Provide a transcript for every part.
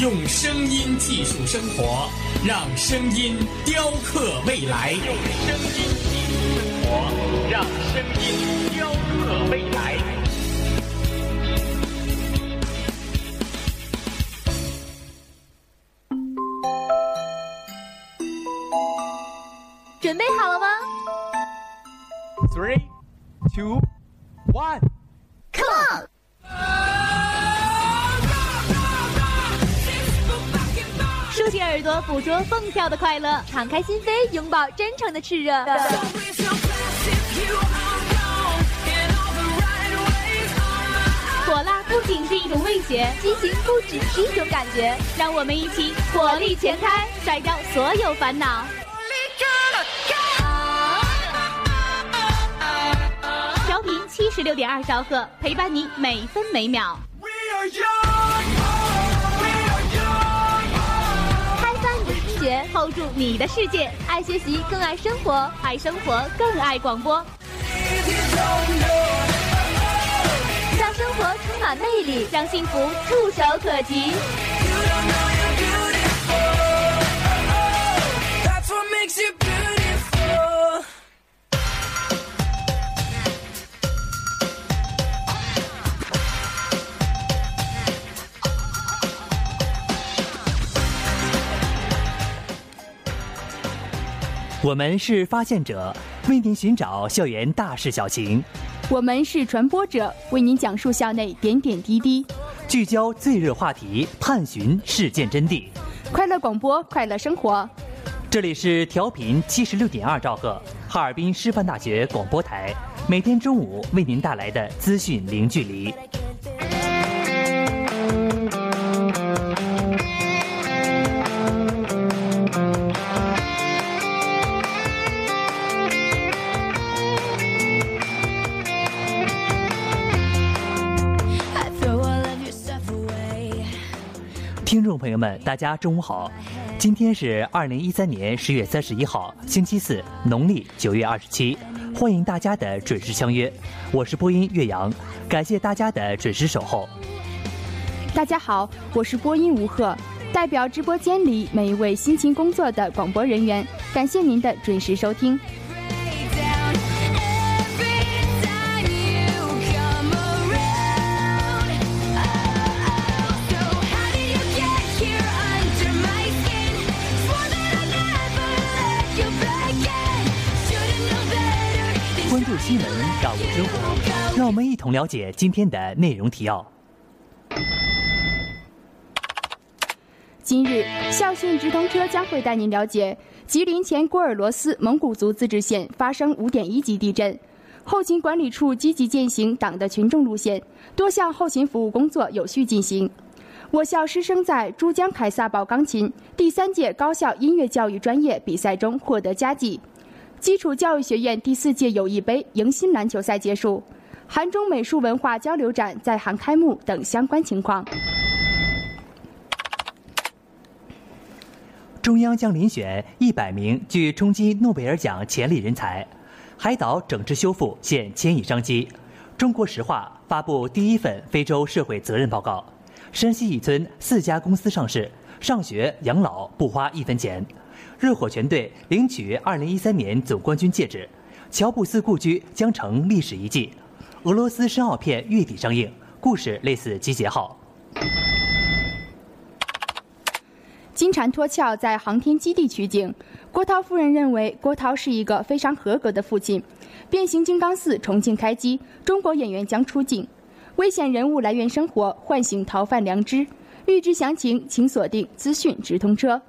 用声音技术生活，让声音雕刻未来。用声音技术生活，让声音雕刻未来。准备好了吗 Three, two, one. 和，捕捉蹦跳的快乐，敞开心扉，拥抱真诚的炽热。火辣不仅是一种味觉，激情不只是一种感觉。让我们一起火力全开，甩掉所有烦恼。调频七十六点二兆赫，陪伴你每分每秒。开学，hold 住你的世界。爱学习，更爱生活；爱生活，更爱广播。让生活充满魅力，让幸福触手可及。我们是发现者，为您寻找校园大事小情，我们是传播者，为您讲述校内点点滴滴。聚焦最热话题，探寻事件真谛。快乐广播，快乐生活。这里是调频七十六点二兆赫，哈尔滨师范大学广播台，每天中午为您带来的资讯零距离。大家中午好，今天是二零一三年十月三十一号，星期四，农历九月二十七，欢迎大家的准时相约，我是播音岳阳，感谢大家的准时守候。大家好，我是播音吴鹤，代表直播间里每一位辛勤工作的广播人员，感谢您的准时收听。生活，让我们一同了解今天的内容提要。今日校讯直通车将会带您了解吉林前郭尔罗斯蒙古族自治县发生五点一级地震，后勤管理处积极践行党的群众路线，多项后勤服务工作有序进行。我校师生在珠江凯撒堡钢琴第三届高校音乐教育专业比赛中获得佳绩。基础教育学院第四届友谊杯迎新篮球赛结束，韩中美术文化交流展在韩开幕等相关情况。中央将遴选一百名具冲击诺贝尔奖潜力人才，海岛整治修复现千亿商机。中国石化发布第一份非洲社会责任报告。山西一村四家公司上市，上学养老不花一分钱。热火全队领取2013年总冠军戒指。乔布斯故居将成历史遗迹。俄罗斯申奥片月底上映，故事类似《集结号》。金蝉脱壳在航天基地取景，郭涛夫人认为郭涛是一个非常合格的父亲。变形金刚四重庆开机，中国演员将出镜。危险人物来源生活，唤醒逃犯良知。预知详情，请锁定资讯直通车。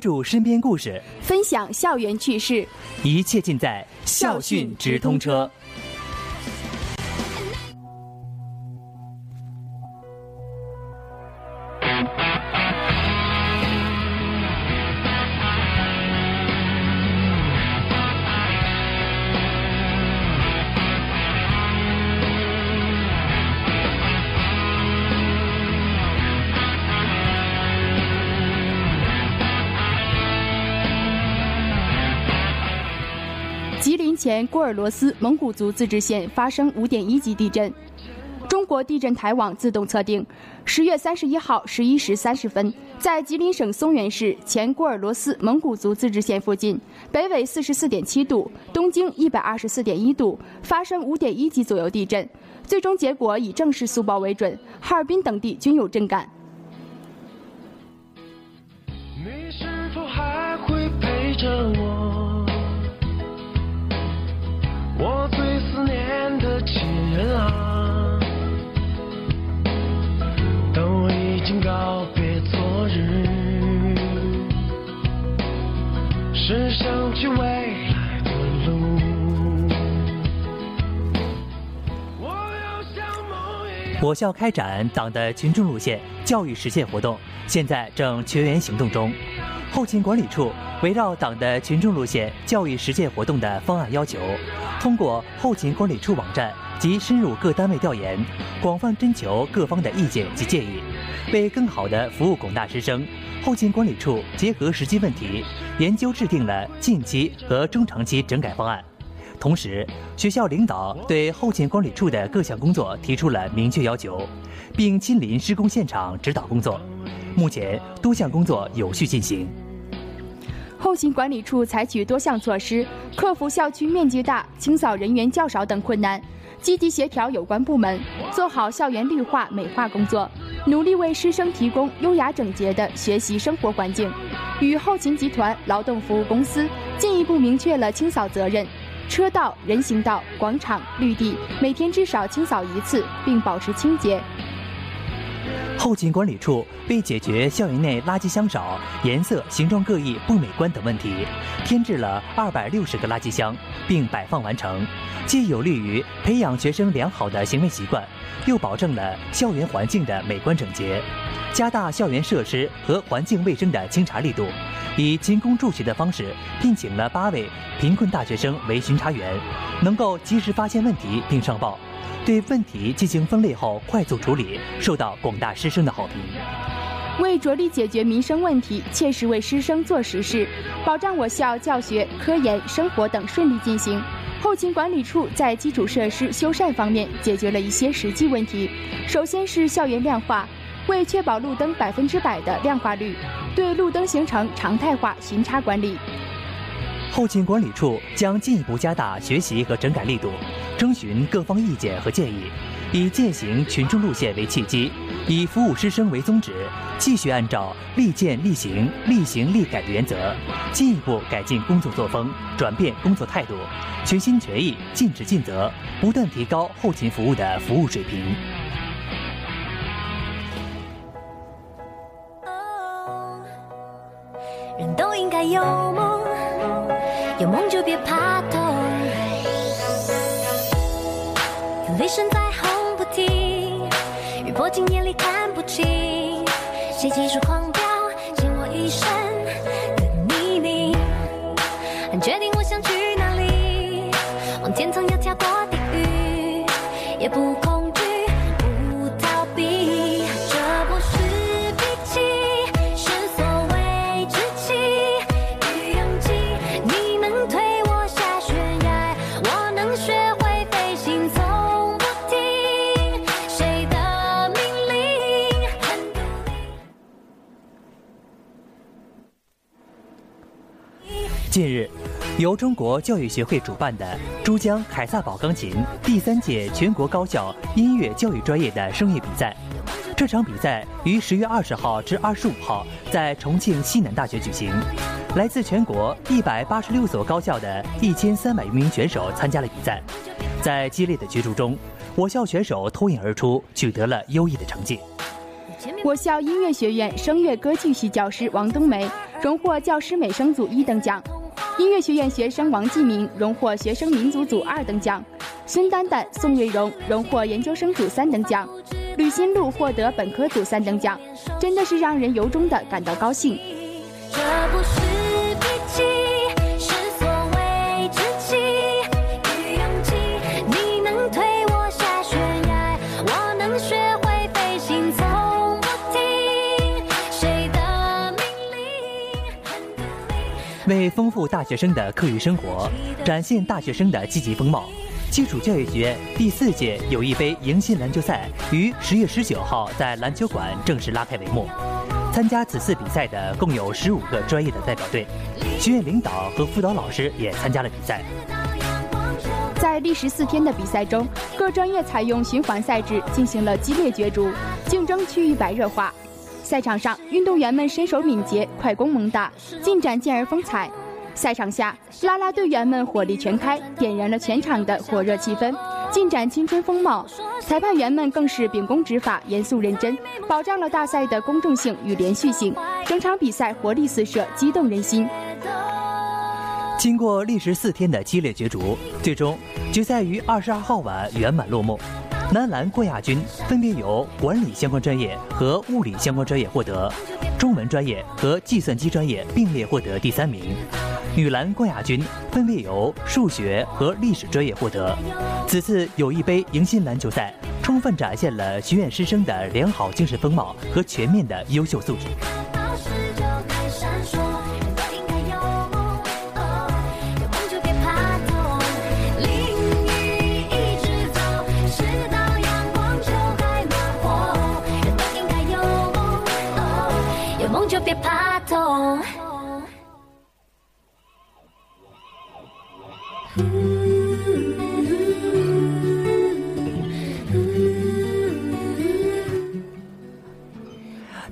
关注身边故事，分享校园趣事，一切尽在校讯直通车。郭尔罗斯蒙古族自治县发生五点一级地震。中国地震台网自动测定，十月三十一号十一时三十分，在吉林省松原市前郭尔罗斯蒙古族自治县附近，北纬四十四点七度，东经一百二十四点一度，发生五点一级左右地震。最终结果以正式速报为准，哈尔滨等地均有震感。你是否还会陪着？我是想去未来的路。我要像梦一。我校开展党的群众路线教育实践活动，现在正全员行动中。后勤管理处围绕党的群众路线教育实践活动的方案要求，通过后勤管理处网站及深入各单位调研，广泛征求各方的意见及建议，为更好地服务广大师生，后勤管理处结合实际问题，研究制定了近期和中长期整改方案。同时，学校领导对后勤管理处的各项工作提出了明确要求，并亲临施工现场指导工作。目前，多项工作有序进行。后勤管理处采取多项措施，克服校区面积大、清扫人员较少等困难，积极协调有关部门，做好校园绿化美化工作，努力为师生提供优雅整洁的学习生活环境。与后勤集团劳动服务公司进一步明确了清扫责任，车道、人行道、广场、绿地每天至少清扫一次，并保持清洁。后勤管理处为解决校园内垃圾箱少、颜色、形状各异、不美观等问题，添置了二百六十个垃圾箱，并摆放完成，既有利于培养学生良好的行为习惯，又保证了校园环境的美观整洁。加大校园设施和环境卫生的清查力度，以勤工助学的方式聘请了八位贫困大学生为巡查员，能够及时发现问题并上报。对问题进行分类后快速处理，受到广大师生的好评。为着力解决民生问题，切实为师生做实事，保障我校教学、科研、生活等顺利进行，后勤管理处在基础设施修缮方面解决了一些实际问题。首先是校园亮化，为确保路灯百分之百的亮化率，对路灯形成常态化巡查管理。后勤管理处将进一步加大学习和整改力度，征询各方意见和建议，以践行群众路线为契机，以服务师生为宗旨，继续按照立见立行、立行立改的原则，进一步改进工作作风，转变工作态度，全心全意、尽职尽责，不断提高后勤服务的服务水平。人都应该有梦，身在轰不停，雨泼进眼里看不清，谁急速狂由中国教育协会主办的珠江凯撒堡钢琴第三届全国高校音乐教育专业的声乐比赛，这场比赛于十月二十号至二十五号在重庆西南大学举行。来自全国一百八十六所高校的一千三百余名选手参加了比赛，在激烈的角逐中，我校选手脱颖而出，取得了优异的成绩。我校音乐学院声乐歌剧系教师王冬梅荣获教师美声组一等奖，音乐学院学生王继明荣获学生民族组二等奖，孙丹丹、宋瑞荣荣获研究生组三等奖，吕新路获得本科组三等奖，真的是让人由衷的感到高兴。这不是为丰富大学生的课余生活，展现大学生的积极风貌，基础教育学院第四届友谊杯迎新篮球赛于十月十九号在篮球馆正式拉开帷幕。参加此次比赛的共有十五个专业的代表队，学院领导和辅导老师也参加了比赛。在历时四天的比赛中，各专业采用循环赛制进行了激烈角逐，竞争趋于白热化。赛场上，运动员们身手敏捷，快攻猛打，进展健而风采。赛场下，啦啦队员们火力全开，点燃了全场的火热气氛，进展青春风貌。裁判员们更是秉公执法，严肃认真，保障了大赛的公正性与连续性。整场比赛活力四射，激动人心。经过历时四天的激烈角逐，最终决赛于二十二号晚圆满落幕。男篮冠亚军分别由管理相关专业和物理相关专业获得，中文专业和计算机专业并列获得第三名。女篮冠亚军分别由数学和历史专业获得。此次友谊杯迎新篮球赛充分展现了学院师生的良好精神风貌和全面的优秀素质。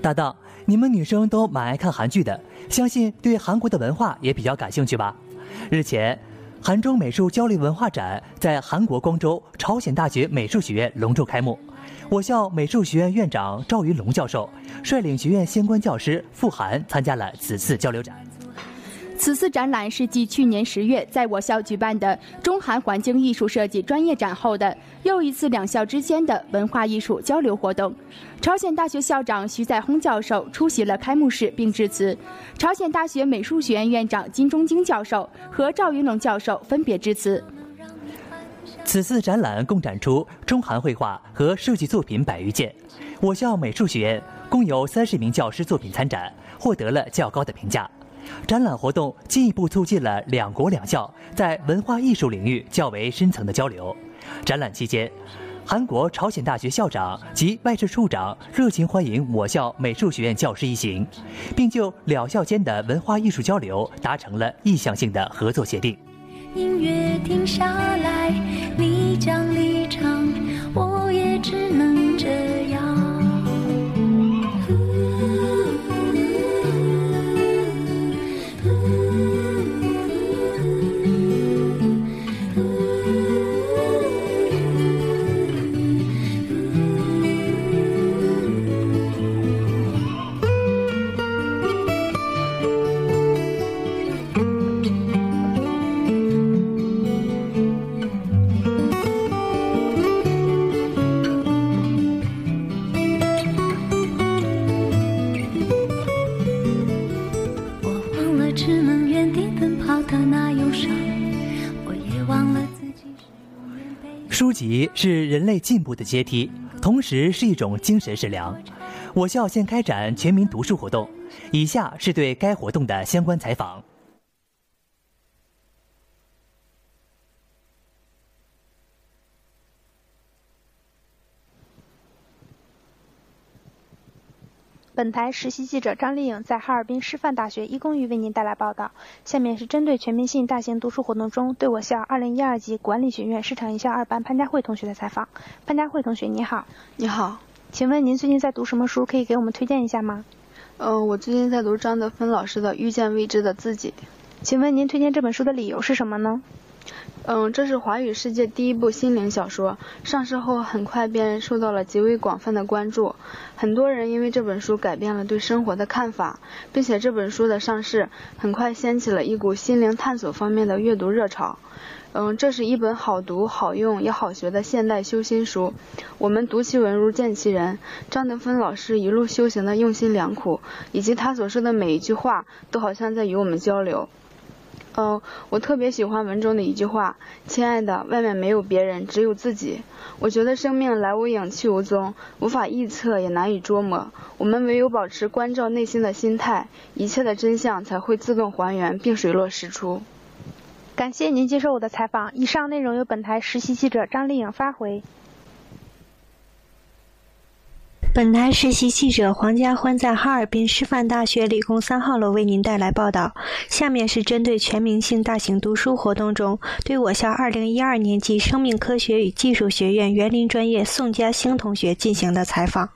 搭档，你们女生都蛮爱看韩剧的，相信对韩国的文化也比较感兴趣吧？日前，韩中美术交流文化展在韩国光州朝鲜大学美术学院隆重开幕。我校美术学院院长赵云龙教授率领学院相关教师赴韩参加了此次交流展。此次展览是继去年十月在我校举办的中韩环境艺术设计专业展后的又一次两校之间的文化艺术交流活动。朝鲜大学校长徐在轰教授出席了开幕式并致辞，朝鲜大学美术学院院长金钟京教授和赵云龙教授分别致辞。此次展览共展出中韩绘画和设计作品百余件，我校美术学院共有三十名教师作品参展，获得了较高的评价。展览活动进一步促进了两国两校在文化艺术领域较为深层的交流。展览期间，韩国朝鲜大学校长及外事处长热情欢迎我校美术学院教师一行，并就两校间的文化艺术交流达成了意向性的合作协定。音乐停下来，你将离场，我也只能这样。进步的阶梯，同时是一种精神食粮。我校现开展全民读书活动，以下是对该活动的相关采访。本台实习记者张丽颖在哈尔滨师范大学一公寓为您带来报道。下面是针对全民性大型读书活动中对我校2012级管理学院市场营销二班潘佳慧同学的采访。潘佳慧同学，你好，你好，请问您最近在读什么书？可以给我们推荐一下吗？嗯、我最近在读张德芬老师的《遇见未知的自己》。请问您推荐这本书的理由是什么呢？嗯，这是华语世界第一部心灵小说，上市后很快便受到了极为广泛的关注，很多人因为这本书改变了对生活的看法，并且这本书的上市很快掀起了一股心灵探索方面的阅读热潮。嗯，这是一本好读、好用也好学的现代修心书，我们读其文如见其人。张德芬老师一路修行的用心良苦，以及他所说的每一句话，都好像在与我们交流。哦，我特别喜欢文中的一句话：“亲爱的，外面没有别人，只有自己。”我觉得生命来无影去无踪，无法预测也难以捉摸。我们唯有保持关照内心的心态，一切的真相才会自动还原并水落石出。感谢您接受我的采访。以上内容由本台实习记者张丽颖发回。本台实习记者黄家欢在哈尔滨师范大学理工三号楼为您带来报道。下面是针对全民性大型读书活动中，对我校二零一二年级生命科学与技术学院园林专业宋佳兴同学进行的采访。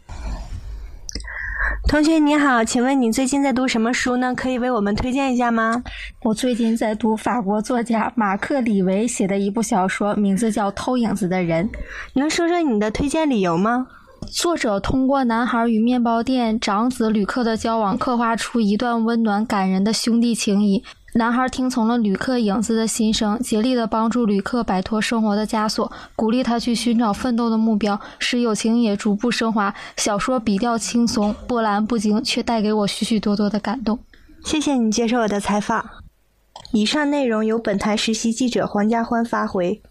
同学你好，请问你最近在读什么书呢？可以为我们推荐一下吗？我最近在读法国作家马克·李维写的一部小说，名字叫《偷影子的人》。能说说你的推荐理由吗？作者通过男孩与面包店长子旅客的交往，刻画出一段温暖感人的兄弟情谊。男孩听从了旅客影子的心声，竭力的帮助旅客摆脱生活的枷锁，鼓励他去寻找奋斗的目标，使友情也逐步升华。小说笔调轻松，波澜不惊，却带给我许许多多的感动。谢谢你接受我的采访。以上内容由本台实习记者黄家欢发回。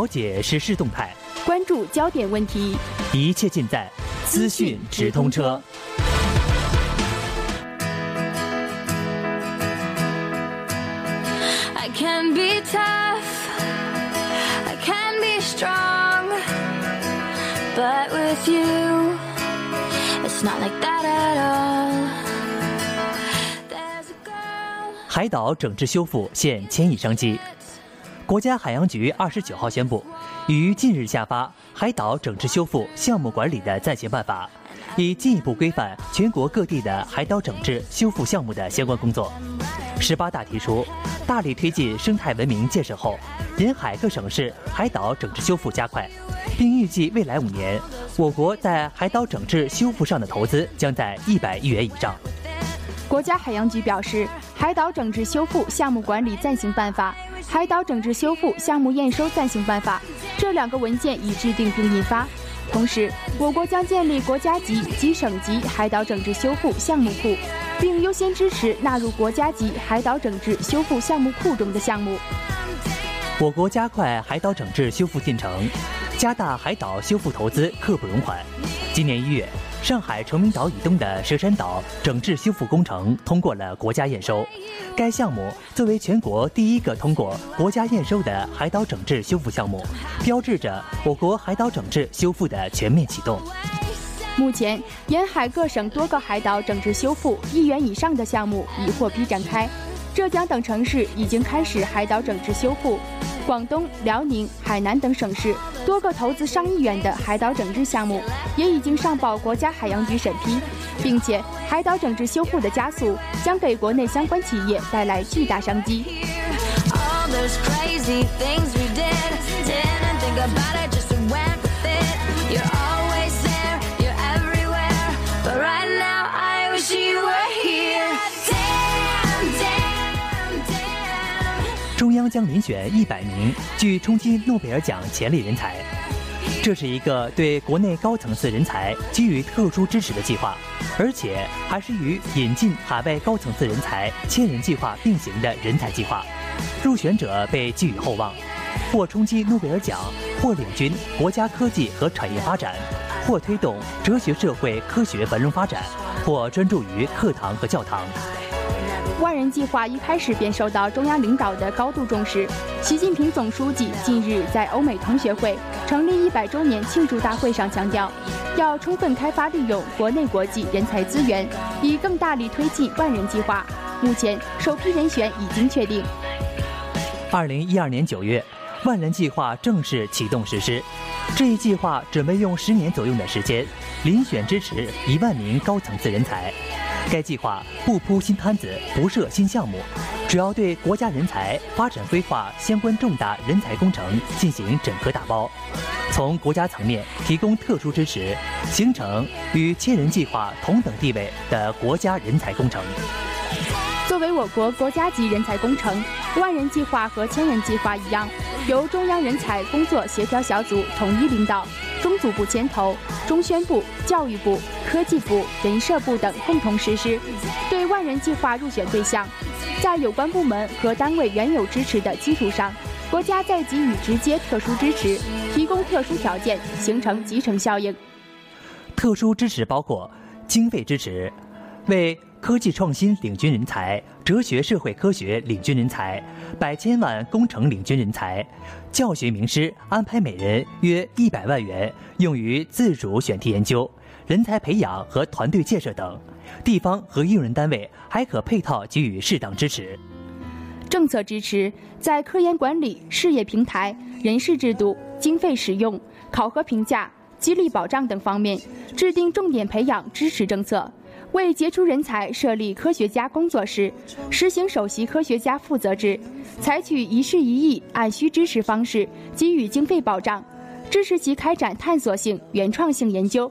了解时事动态，关注焦点问题，一切尽在资讯直通车。I can be tough, I can be strong, but with you, it's not like that at all. 海岛整治修复现千亿商机。国家海洋局二十九号宣布，于近日下发《海岛整治修复项目管理的暂行办法》，以进一步规范全国各地的海岛整治修复项目的相关工作。十八大提出，大力推进生态文明建设后，沿海各省市海岛整治修复加快，并预计未来五年，我国在海岛整治修复上的投资将在一百亿元以上。国家海洋局表示，《海岛整治修复项目管理暂行办法》。海岛整治修复项目验收暂行办法这两个文件已制定并印发。同时，我国将建立国家级及省级海岛整治修复项目库，并优先支持纳入国家级海岛整治修复项目库中的项目。我国加快海岛整治修复进程，加大海岛修复投资刻不容缓。今年一月。上海崇明岛以东的佘山岛整治修复工程通过了国家验收，该项目作为全国第一个通过国家验收的海岛整治修复项目，标志着我国海岛整治修复的全面启动。目前，沿海各省多个海岛整治修复亿元以上的项目已获批展开，浙江等城市已经开始海岛整治修复。广东、辽宁、海南等省市多个投资上亿元的海岛整治项目也已经上报国家海洋局审批，并且海岛整治修复的加速将给国内相关企业带来巨大商机。央将遴选一百名具冲击诺贝尔奖潜力人才，这是一个对国内高层次人才给予特殊支持的计划，而且还是与引进海外高层次人才千人计划并行的人才计划。入选者被寄予厚望，或冲击诺贝尔奖，或领军国家科技和产业发展，或推动哲学、社会、科学繁荣发展，或专注于课堂和教堂。万人计划一开始便受到中央领导的高度重视。习近平总书记近日在欧美同学会成立一百周年庆祝大会上强调，要充分开发利用国内国际人才资源，以更大力推进万人计划。目前，首批人选已经确定。二零一二年九月，万人计划正式启动实施。这一计划准备用十年左右的时间，遴选支持一万名高层次人才。该计划不铺新摊子，不设新项目，主要对国家人才发展规划相关重大人才工程进行整合打包，从国家层面提供特殊支持，形成与千人计划同等地位的国家人才工程。作为我国国家级人才工程，万人计划和千人计划一样，由中央人才工作协调小组统一领导，中组部牵头，中宣部、教育部、科技部、人社部等共同实施。对万人计划入选对象，在有关部门和单位原有支持的基础上，国家再给予直接特殊支持，提供特殊条件，形成集成效应。特殊支持包括经费支持，为科技创新领军人才、哲学社会科学领军人才、百千万工程领军人才、教学名师安排每人约一百万元，用于自主选题研究、人才培养和团队建设等。地方和用人单位还可配套给予适当支持。政策支持在科研管理、事业平台、人事制度、经费使用、考核评价、激励保障等方面制定重点培养支持政策。为杰出人才设立科学家工作室，实行首席科学家负责制，采取一事一议、按需支持方式给予经费保障，支持其开展探索性、原创性研究。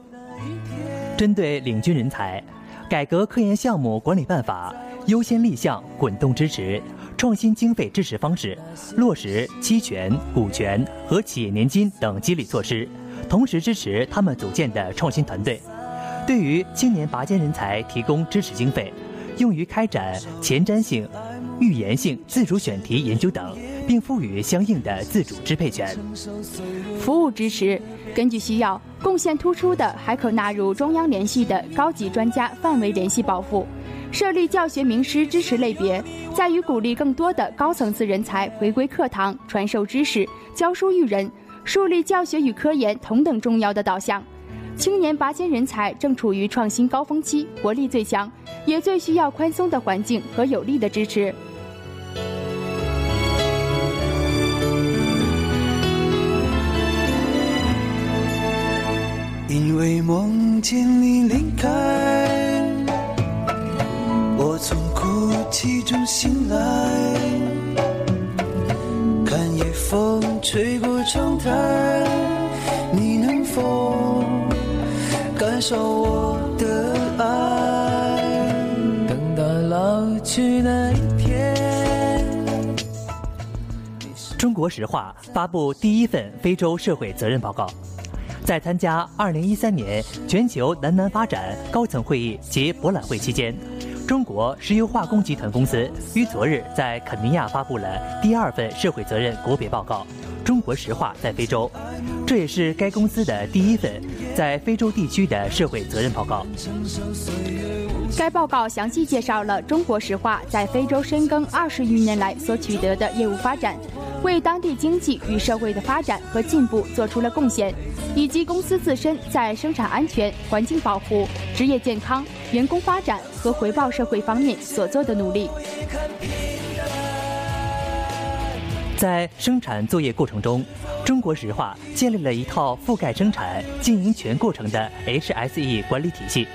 针对领军人才，改革科研项目管理办法优先立项滚动支持创新经费支持方式，落实期权、股权和企业年金等激励措施，同时支持他们组建的创新团队。对于青年拔尖人才提供支持经费，用于开展前瞻性、预言性自主选题研究等，并赋予相应的自主支配权。服务支持根据需要，贡献突出的还可纳入中央联系的高级专家范围联系保护，设立教学名师支持类别，在于鼓励更多的高层次人才回归课堂，传授知识，教书育人，树立教学与科研同等重要的导向。青年拔尖人才正处于创新高峰期，活力最强，也最需要宽松的环境和有力的支持。因为梦见你离开，我从哭泣中醒来，看夜风吹过窗台，你能否？受我的爱，等到老去那一天。中国石化发布第一份非洲社会责任报告，在参加2013年全球南南发展高层会议及博览会期间，中国石油化工集团公司于昨日在肯尼亚发布了第二份社会责任国别报告。中国石化在非洲，这也是该公司的第一份在非洲地区的社会责任报告。该报告详细介绍了中国石化在非洲深耕二十余年来所取得的业务发展，为当地经济与社会的发展和进步做出了贡献，以及公司自身在生产安全、环境保护、职业健康、员工发展和回报社会方面所做的努力。在生产作业过程中，中国石化建立了一套覆盖生产经营全过程的 HSE 管理体系，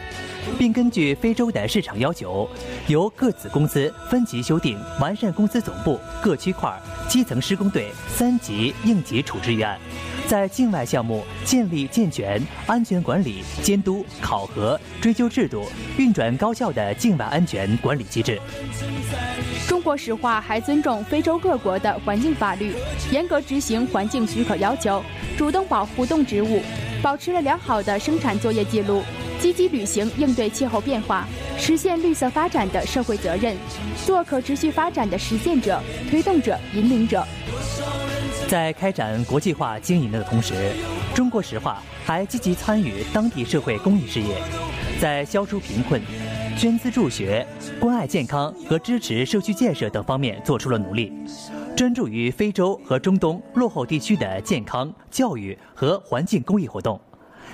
并根据非洲的市场要求，由各子公司分级修订完善公司总部各区块基层施工队三级应急处置预案，在境外项目建立健全安全管理、监督、考核、追究制度，运转高效的境外安全管理机制。中国石化还尊重非洲各国的环境法律，严格执行环境许可要求，主动保护动植物，保持了良好的生产作业记录，积极履行应对气候变化、实现绿色发展的社会责任，做可持续发展的实践者、推动者、引领者。在开展国际化经营的同时，中国石化还积极参与当地社会公益事业，在消除贫困、捐资助学、关爱健康和支持社区建设等方面做出了努力，专注于非洲和中东落后地区的健康、教育和环境公益活动。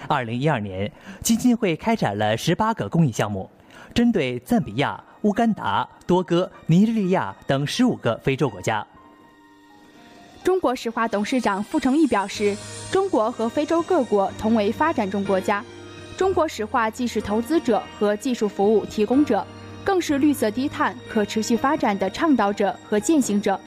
二零一二年，基金会开展了十八个公益项目，针对赞比亚、乌干达、多哥、尼日利亚等十五个非洲国家。中国石化董事长傅成义表示，中国和非洲各国同为发展中国家，中国石化既是投资者和技术服务提供者，更是绿色低碳、可持续发展的倡导者和践行者。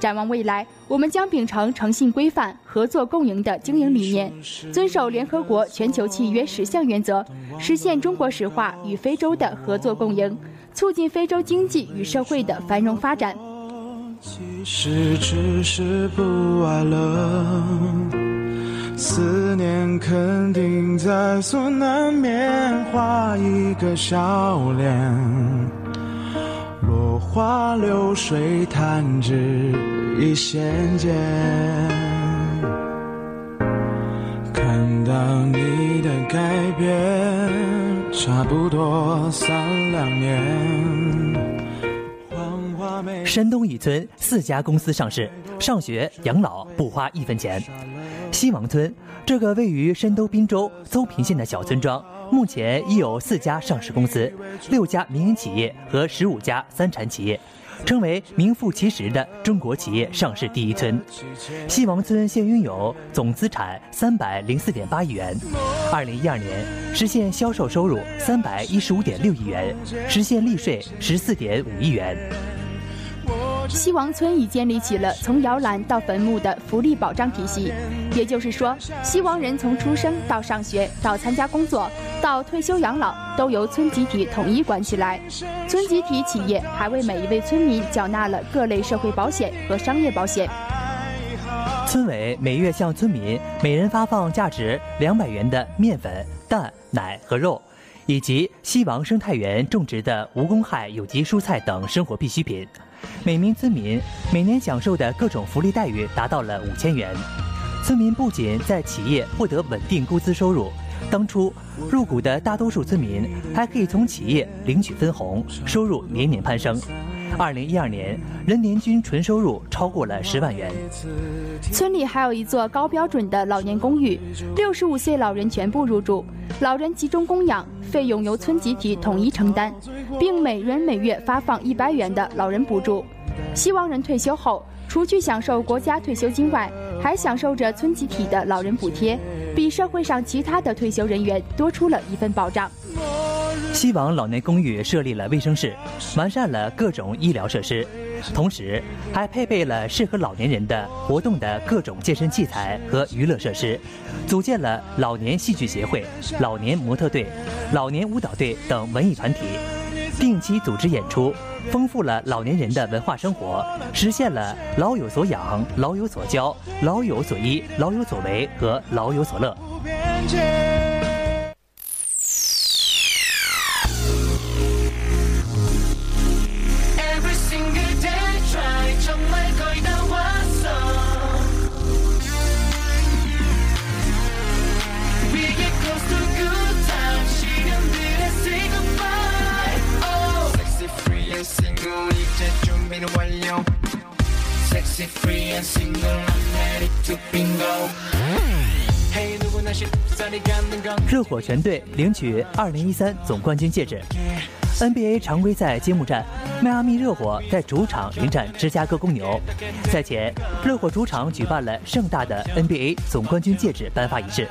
展望未来，我们将秉承诚信规范、合作共赢的经营理念，遵守联合国全球契约十项原则，实现中国石化与非洲的合作共赢，促进非洲经济与社会的繁荣发展。其实只是不爱了，思念肯定在所难免，画一个笑脸，落花流水弹指一线间，看到你的改变，差不多三两年。山东一村四家公司上市，上学养老不花一分钱。西王村这个位于山东滨州邹平县的小村庄，目前已有四家上市公司、六家民营企业和十五家三产企业，成为名副其实的中国企业上市第一村。西王村现拥有总资产三百零四点八亿元，二零一二年实现销售收入三百一十五点六亿元，实现利税十四点五亿元。西王村已建立起了从摇篮到坟墓的福利保障体系，也就是说，西王人从出生到上学到参加工作到退休养老，都由村集体统一管起来。村集体企业还为每一位村民缴纳了各类社会保险和商业保险。村委每月向村民每人发放价值两百元的面粉、蛋、奶和肉，以及西王生态园种植的无公害有机蔬菜等生活必需品。每名村民每年享受的各种福利待遇达到了五千元。村民不仅在企业获得稳定工资收入，当初入股的大多数村民还可以从企业领取分红，收入年年攀升。二零一二年，人年均纯收入超过了十万元。村里还有一座高标准的老年公寓，六十五岁老人全部入住，老人集中供养，费用由村集体统一承担，并每人每月发放一百元的老人补助。希望人退休后，除去享受国家退休金外，还享受着村集体的老人补贴，比社会上其他的退休人员多出了一份保障。西王老年公寓设立了卫生室，完善了各种医疗设施，同时还配备了适合老年人的活动的各种健身器材和娱乐设施，组建了老年戏剧协会、老年模特队、老年舞蹈队等文艺团体，定期组织演出，丰富了老年人的文化生活，实现了老有所养、老有所教、老有所依、老有所为和老有所乐。热火全队领取2013总冠军戒指。NBA 常规赛揭幕战，迈阿密热火在主场迎战芝加哥公牛。赛前，热火主场举办了盛大的 NBA 总冠军戒指颁发仪式。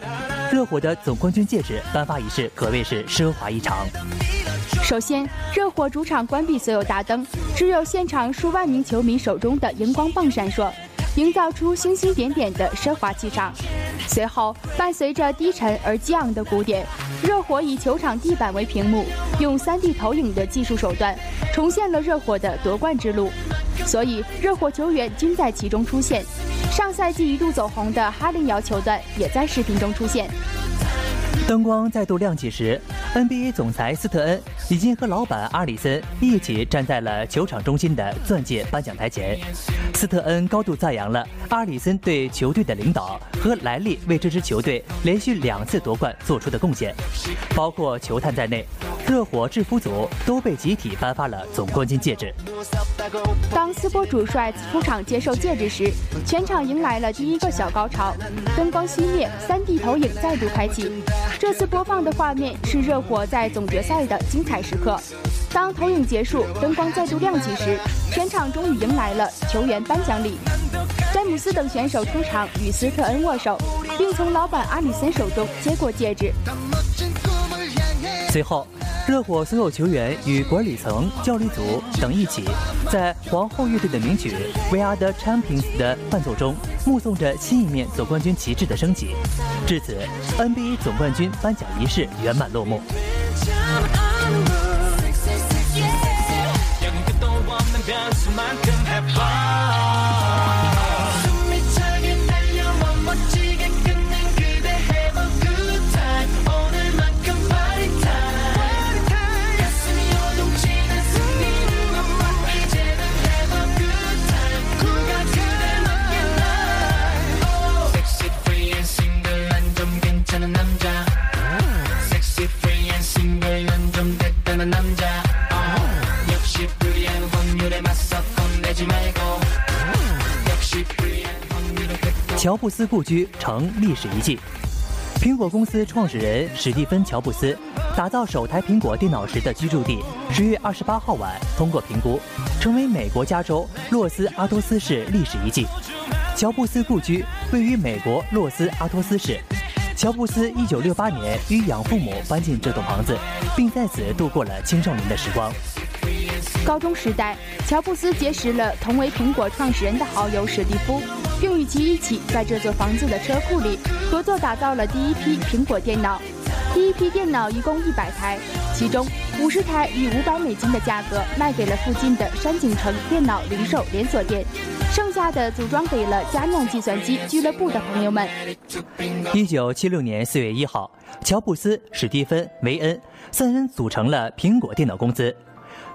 热火的总冠军戒指颁发仪式可谓是奢华异常。首先，热火主场关闭所有大灯，只有现场数万名球迷手中的荧光棒闪烁，营造出星星点点的奢华气场。随后，伴随着低沉而激昂的鼓点，热火以球场地板为屏幕，用 3D 投影的技术手段，重现了热火的夺冠之路。所以，热火球员均在其中出现。上赛季一度走红的哈林摇球段也在视频中出现。灯光再度亮起时，NBA 总裁斯特恩已经和老板阿里森一起站在了球场中心的钻戒颁奖台前。斯特恩高度赞扬了阿里森对球队的领导和莱利为这支球队连续两次夺冠做出的贡献，包括球探在内，热火制服组都被集体颁发了总冠军戒指。当斯波主帅出场接受戒指时，全场迎来了第一个小高潮，灯光熄灭，3D 投影再度开启。这次播放的画面是热火在总决赛的精彩时刻。当投影结束，灯光再度亮起时，全场终于迎来了球员颁奖礼。詹姆斯等选手出场与斯特恩握手，并从老板阿里森手中接过戒指。随后，热火所有球员与管理层、教练组等一起，在皇后乐队的名曲《We Are the Champions》的伴奏中，目送着新一面总冠军旗帜的升起。至此，NBA 总冠军颁奖仪式圆满落幕。乔布斯故居成历史遗迹。苹果公司创始人史蒂芬·乔布斯打造首台苹果电脑时的居住地，十月二十八号晚通过评估，成为美国加州洛斯阿托斯市历史遗迹。乔布斯故居位于美国洛斯阿托斯市。乔布斯一九六八年与养父母搬进这栋房子，并在此度过了青少年的时光。高中时代，乔布斯结识了同为苹果创始人的好友史蒂夫，并与其一起在这座房子的车库里合作打造了第一批苹果电脑。第一批电脑一共一百台，其中五十台以五百美金的价格卖给了附近的山景城电脑零售连锁店，剩下的组装给了佳酿计算机俱乐部的朋友们。一九七六年四月一号，乔布斯、史蒂芬、维恩三人组成了苹果电脑公司。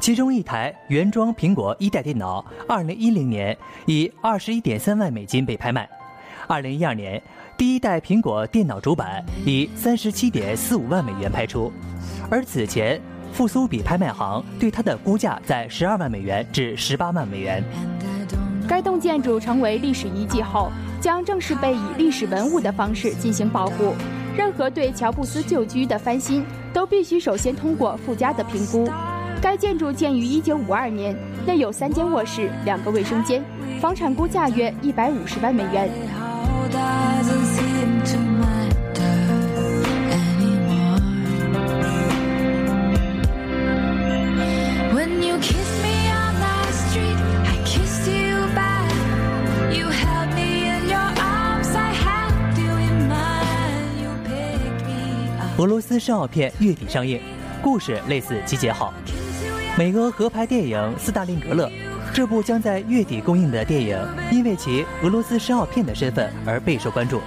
其中一台原装苹果一代电脑，二零一零年以二十一点三万美金被拍卖。二零一二年，第一代苹果电脑主板以三十七点四五万美元拍出，而此前复苏比拍卖行对它的估价在十二万美元至十八万美元。该栋建筑成为历史遗迹后，将正式被以历史文物的方式进行保护。任何对乔布斯旧居的翻新，都必须首先通过附加的评估。该建筑建于1952年，内有三间卧室、两个卫生间，房产估价约150万美元。俄罗斯申奥片月底上映，故事类似《集结号》。美俄合拍电影《斯大林格勒》，这部将在月底公映的电影，因为其俄罗斯申奥片的身份而备受关注。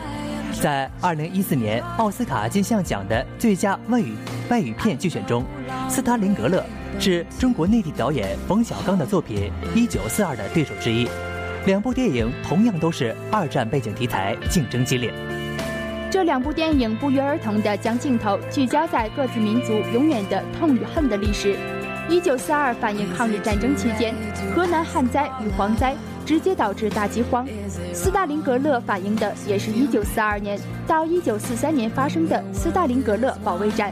在2014年奥斯卡金像奖的最佳外语外语片剧选中，《斯大林格勒》是中国内地导演冯小刚的作品《1942》的对手之一。两部电影同样都是二战背景题材，竞争激烈。这两部电影不约而同地将镜头聚焦在各自民族永远的痛与恨的历史。一九四二反映抗日战争期间河南旱灾与蝗灾直接导致大饥荒，斯大林格勒反映的也是一九四二年到一九四三年发生的斯大林格勒保卫战，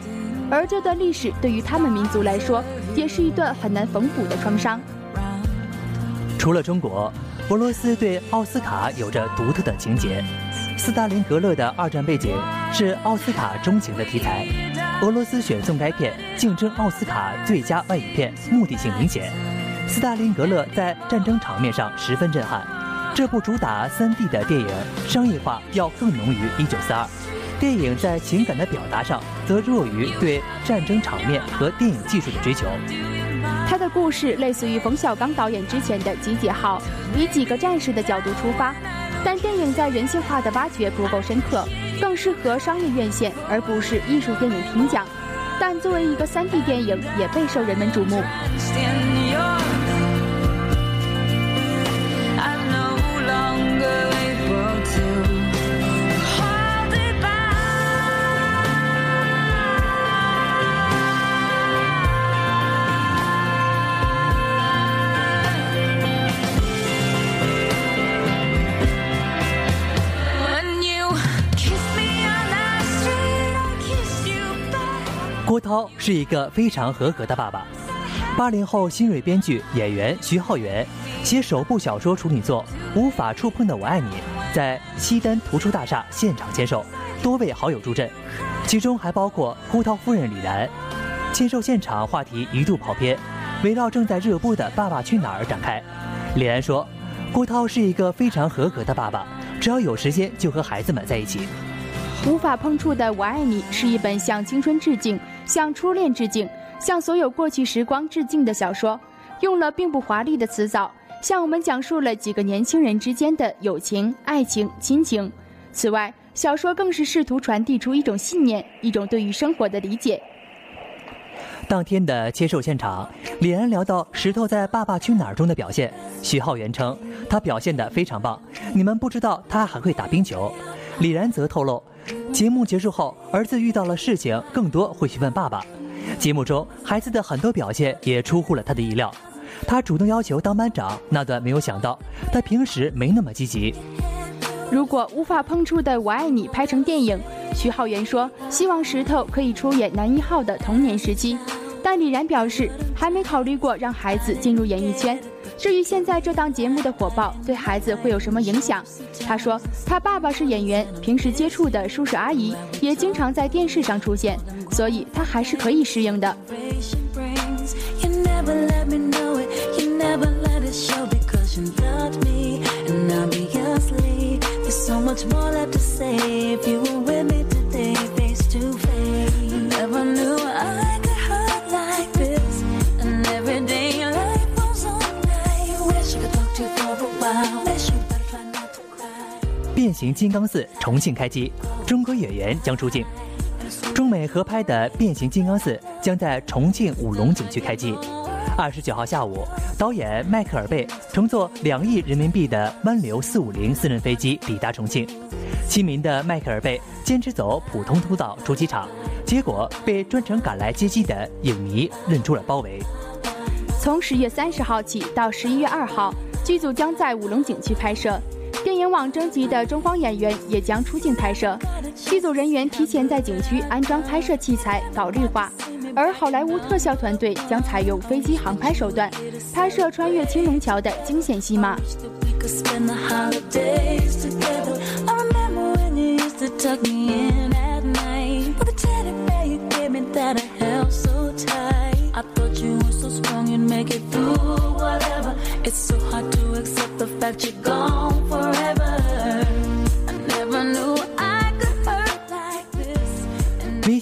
而这段历史对于他们民族来说，也是一段很难缝补的创伤。除了中国，俄罗斯对奥斯卡有着独特的情节。斯大林格勒的二战背景是奥斯卡钟情的题材。俄罗斯选送该片竞争奥斯卡最佳外语片，目的性明显。斯大林格勒在战争场面上十分震撼。这部主打 3D 的电影商业化要更浓于《1942》，电影在情感的表达上则弱于对战争场面和电影技术的追求。他的故事类似于冯小刚导演之前的《集结号》，以几个战士的角度出发，但电影在人性化的挖掘不够深刻。更适合商业院线，而不是艺术电影评奖。但作为一个 3D 电影，也备受人们瞩目。郭涛是一个非常合格的爸爸。八零后新锐编剧演员徐浩源携首部小说处女作《无法触碰的我爱你》在西单图书大厦现场签售，多位好友助阵，其中还包括郭涛夫人李然。签售现场话题一度跑偏，围绕正在热播的《爸爸去哪儿》展开。李然说：“郭涛是一个非常合格的爸爸，只要有时间就和孩子们在一起。”无法碰触的我爱你是一本向青春致敬、向初恋致敬、向所有过去时光致敬的小说，用了并不华丽的词藻，向我们讲述了几个年轻人之间的友情、爱情、亲情。此外，小说更是试图传递出一种信念，一种对于生活的理解。当天的签售现场，李安聊到石头在《爸爸去哪儿》中的表现，徐浩源称他表现得非常棒，你们不知道他还会打冰球。李然则透露，节目结束后，儿子遇到了事情，更多会去问爸爸。节目中孩子的很多表现也出乎了他的意料，他主动要求当班长，那段没有想到，他平时没那么积极。如果无法碰触的《我爱你》拍成电影，徐浩源说希望石头可以出演男一号的童年时期，但李然表示还没考虑过让孩子进入演艺圈。至于现在这档节目的火爆对孩子会有什么影响，他说他爸爸是演员，平时接触的叔叔阿姨也经常在电视上出现，所以他还是可以适应的。变形金刚四重庆开机，中国演员将出镜。中美合拍的《变形金刚四》将在重庆武隆景区开机。二十九号下午，导演迈克尔贝乘坐两亿人民币的湾流四五零私人飞机抵达重庆。亲民的迈克尔贝坚持走普通通道出机场，结果被专程赶来接机的影迷认出了包围。从十月三十号起到十一月二号，剧组将在武隆景区拍摄。电影网征集的中方演员也将出镜拍摄。剧组人员提前在景区安装拍摄器材，搞绿化。而好莱坞特效团队将采用飞机航拍手段，拍摄穿越青龙桥的惊险戏码。We could spend the holidays together. I remember when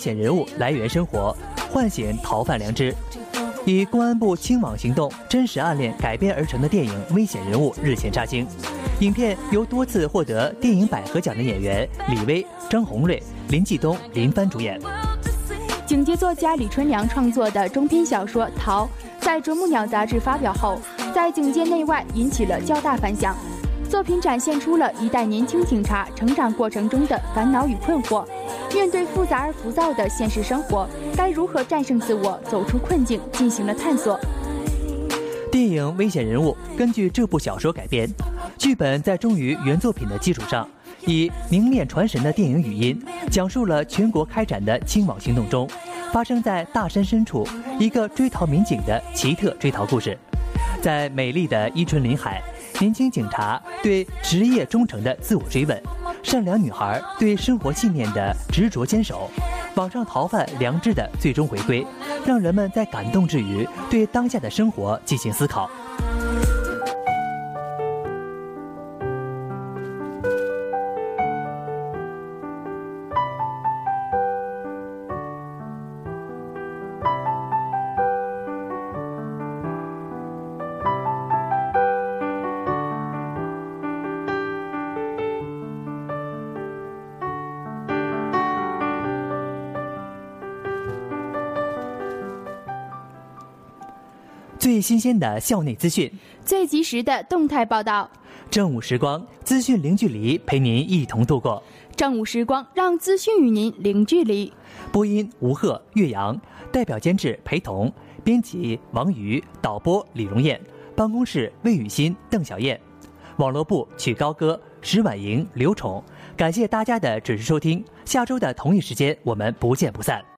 险人物来源生活，唤醒逃犯良知。以公安部清网行动真实案件改编而成的电影《危险人物》日前杀青。影片由多次获得电影百合奖的演员李薇、张宏瑞、林继东林帆主演。警界作家李春良创作的中篇小说《逃》在啄木鸟杂志发表后，在警界内外引起了较大反响。作品展现出了一代年轻警察成长过程中的烦恼与困惑，面对复杂而浮躁的现实生活，该如何战胜自我，走出困境，进行了探索。电影《危险人物》根据这部小说改编，剧本在忠于原作品的基础上，以凝练传神的电影语音，讲述了全国开展的清网行动中，发生在大山深处一个追逃民警的奇特追逃故事。在美丽的伊春林海，年轻警察对职业忠诚的自我追问，善良女孩对生活信念的执着坚守，网上逃犯良知的最终回归，让人们在感动之余，对当下的生活进行思考。最新鲜的校内资讯，最及时的动态报道。正午时光，资讯零距离，陪您一同度过。正午时光，让资讯与您零距离。播音吴鹤、岳阳，代表监制陪同，编辑王瑜，导播李荣艳，办公室魏雨欣、邓小燕，网络部曲高歌、石婉莹、刘宠。感谢大家的准时收听，下周的同一时间我们不见不散。